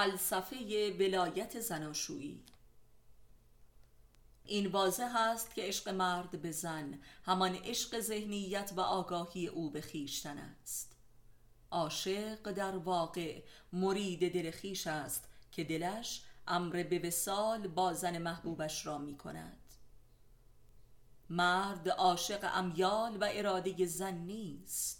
فلسفه ولایت زناشویی. این واضح است که عشق مرد به زن همان عشق ذهنیت و آگاهی او به خیشتن است. عاشق در واقع مرید دل خیش است که دلش امر به وسال با زن محبوبش را می کند. مرد عاشق امیال و اراده زن نیست.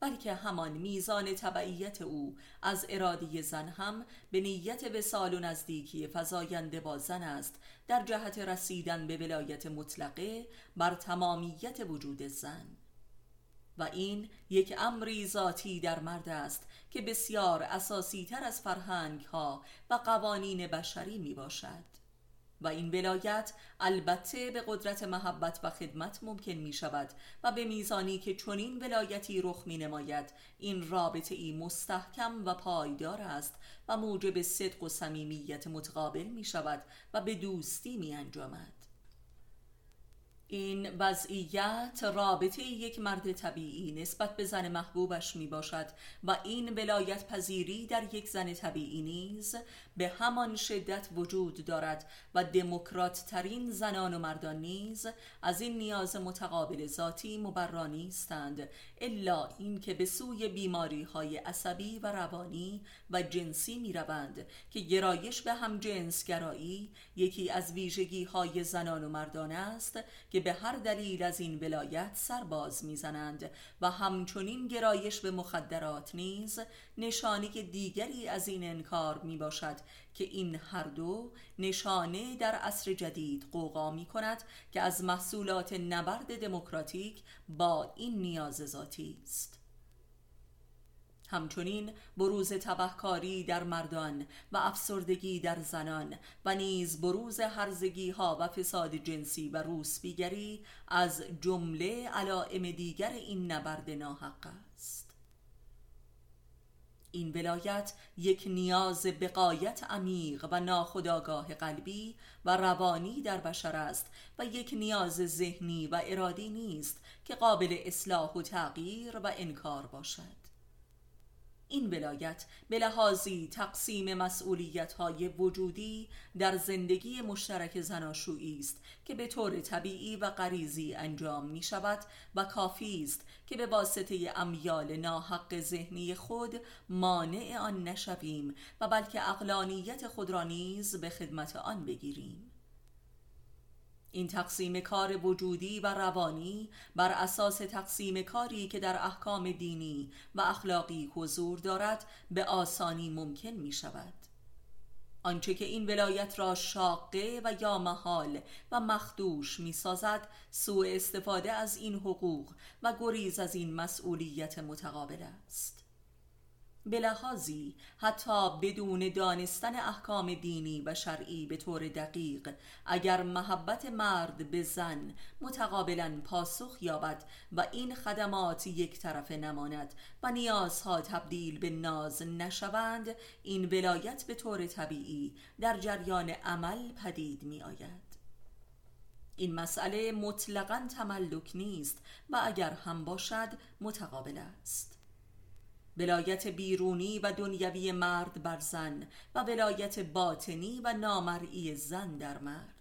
بلکه همان میزان تبعیت او از اراده زن هم به نیت وسال و نزدیکی فزاینده با زن است در جهت رسیدن به ولایت مطلقه بر تمامیت وجود زن. و این یک امری ذاتی در مرد است که بسیار اساسی تر از فرهنگ ها و قوانین بشری می باشد و این ولایت البته به قدرت محبت و خدمت ممکن می شود و به میزانی که چنین ولایتی رخ می نماید این رابطه ای مستحکم و پایدار است و موجب صدق و صمیمیت متقابل می شود و به دوستی می انجامد این وضعیت رابطه یک مرد طبیعی نسبت به زن محبوبش می باشد و این ولایت پذیری در یک زن طبیعی نیز به همان شدت وجود دارد و دموکرات ترین زنان و مردان نیز از این نیاز متقابل ذاتی مبرا نیستند الا اینکه به سوی بیماری های عصبی و روانی و جنسی می روند که گرایش به هم گرایی یکی از ویژگی های زنان و مردان است که به هر دلیل از این ولایت سرباز می‌زنند و همچنین گرایش به مخدرات نیز نشانه دیگری از این انکار می باشد که این هر دو نشانه در عصر جدید قوقا می کند که از محصولات نبرد دموکراتیک با این نیاز ذاتی است. همچنین بروز تبهکاری در مردان و افسردگی در زنان و نیز بروز هرزگی ها و فساد جنسی و روسبیگری از جمله علائم دیگر این نبرد ناحق است. این ولایت یک نیاز بقایت عمیق و ناخداگاه قلبی و روانی در بشر است و یک نیاز ذهنی و ارادی نیست که قابل اصلاح و تغییر و انکار باشد. این ولایت به لحاظی تقسیم مسئولیت های وجودی در زندگی مشترک زناشویی است که به طور طبیعی و غریزی انجام می شود و کافی است که به واسطه امیال ناحق ذهنی خود مانع آن نشویم و بلکه اقلانیت خود را نیز به خدمت آن بگیریم. این تقسیم کار وجودی و روانی بر اساس تقسیم کاری که در احکام دینی و اخلاقی حضور دارد به آسانی ممکن می شود آنچه که این ولایت را شاقه و یا محال و مخدوش می سازد سوء استفاده از این حقوق و گریز از این مسئولیت متقابل است. به لحاظی حتی بدون دانستن احکام دینی و شرعی به طور دقیق اگر محبت مرد به زن متقابلا پاسخ یابد و این خدمات یک طرفه نماند و نیازها تبدیل به ناز نشوند این ولایت به طور طبیعی در جریان عمل پدید می آید این مسئله مطلقا تملک نیست و اگر هم باشد متقابل است. ولایت بیرونی و دنیوی مرد بر زن و ولایت باطنی و نامرئی زن در مرد.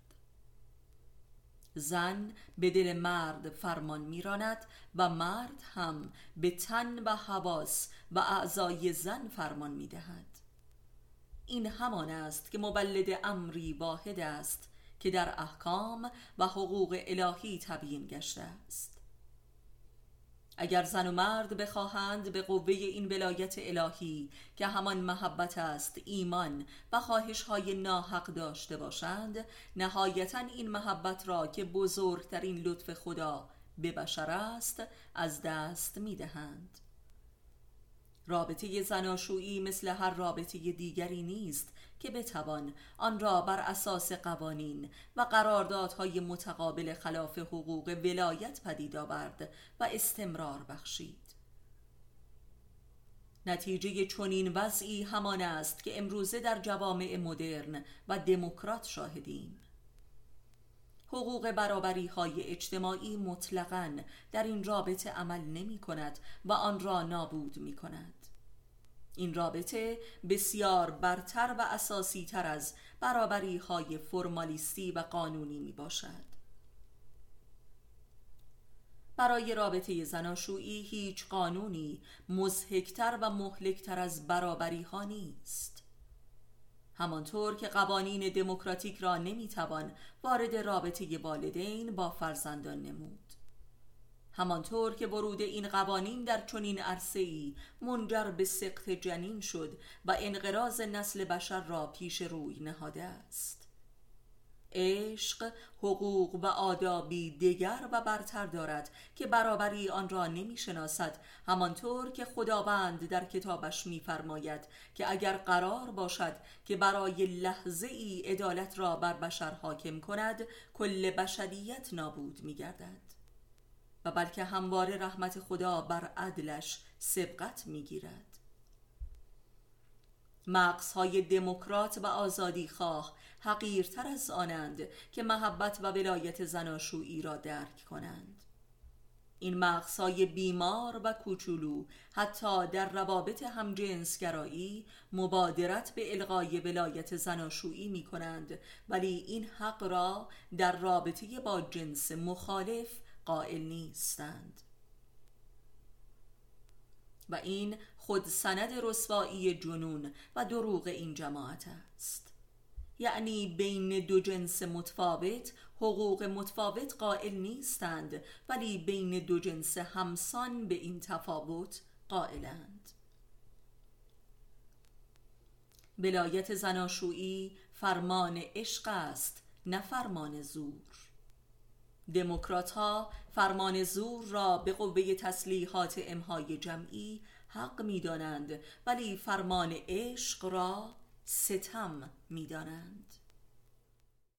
زن به دل مرد فرمان میراند و مرد هم به تن و حواس و اعضای زن فرمان می‌دهد. این همان است که مولد امری واحد است که در احکام و حقوق الهی تبیین گشته است. اگر زن و مرد بخواهند به قوه این ولایت الهی که همان محبت است ایمان و خواهش های ناحق داشته باشند نهایتا این محبت را که بزرگترین لطف خدا به بشر است از دست می دهند رابطه زناشویی مثل هر رابطه دیگری نیست که بتوان آن را بر اساس قوانین و قراردادهای متقابل خلاف حقوق ولایت پدید آورد و استمرار بخشید. نتیجه چنین وضعی همان است که امروزه در جوامع مدرن و دموکرات شاهدیم. حقوق برابری های اجتماعی مطلقا در این رابطه عمل نمی کند و آن را نابود می کند این رابطه بسیار برتر و اساسی تر از برابری های فرمالیستی و قانونی می باشد برای رابطه زناشویی هیچ قانونی مزهکتر و مهلکتر از برابری ها نیست. همانطور که قوانین دموکراتیک را نمی‌توان وارد رابطه والدین با فرزندان نمود. همانطور که ورود این قوانین در چنین ای منجر به سقط جنین شد و انقراض نسل بشر را پیش روی نهاده است. عشق حقوق و آدابی دیگر و برتر دارد که برابری آن را نمی شناسد همانطور که خداوند در کتابش میفرماید که اگر قرار باشد که برای لحظه ای عدالت را بر بشر حاکم کند کل بشریت نابود می گردد و بلکه همواره رحمت خدا بر عدلش سبقت می‌گیرد. مقصهای دموکرات و آزادی خواه حقیرتر از آنند که محبت و ولایت زناشویی را درک کنند. این مقصای بیمار و کوچولو حتی در روابط همجنسگرایی مبادرت به الغای ولایت زناشویی می کنند ولی این حق را در رابطه با جنس مخالف قائل نیستند. و این خود سند رسوایی جنون و دروغ این جماعت است. یعنی بین دو جنس متفاوت حقوق متفاوت قائل نیستند ولی بین دو جنس همسان به این تفاوت قائلند. ولایت زناشویی فرمان عشق است نه فرمان زور. دموکرات ها فرمان زور را به قوه تسلیحات امهای جمعی حق می دانند ولی فرمان عشق را ستم می دانند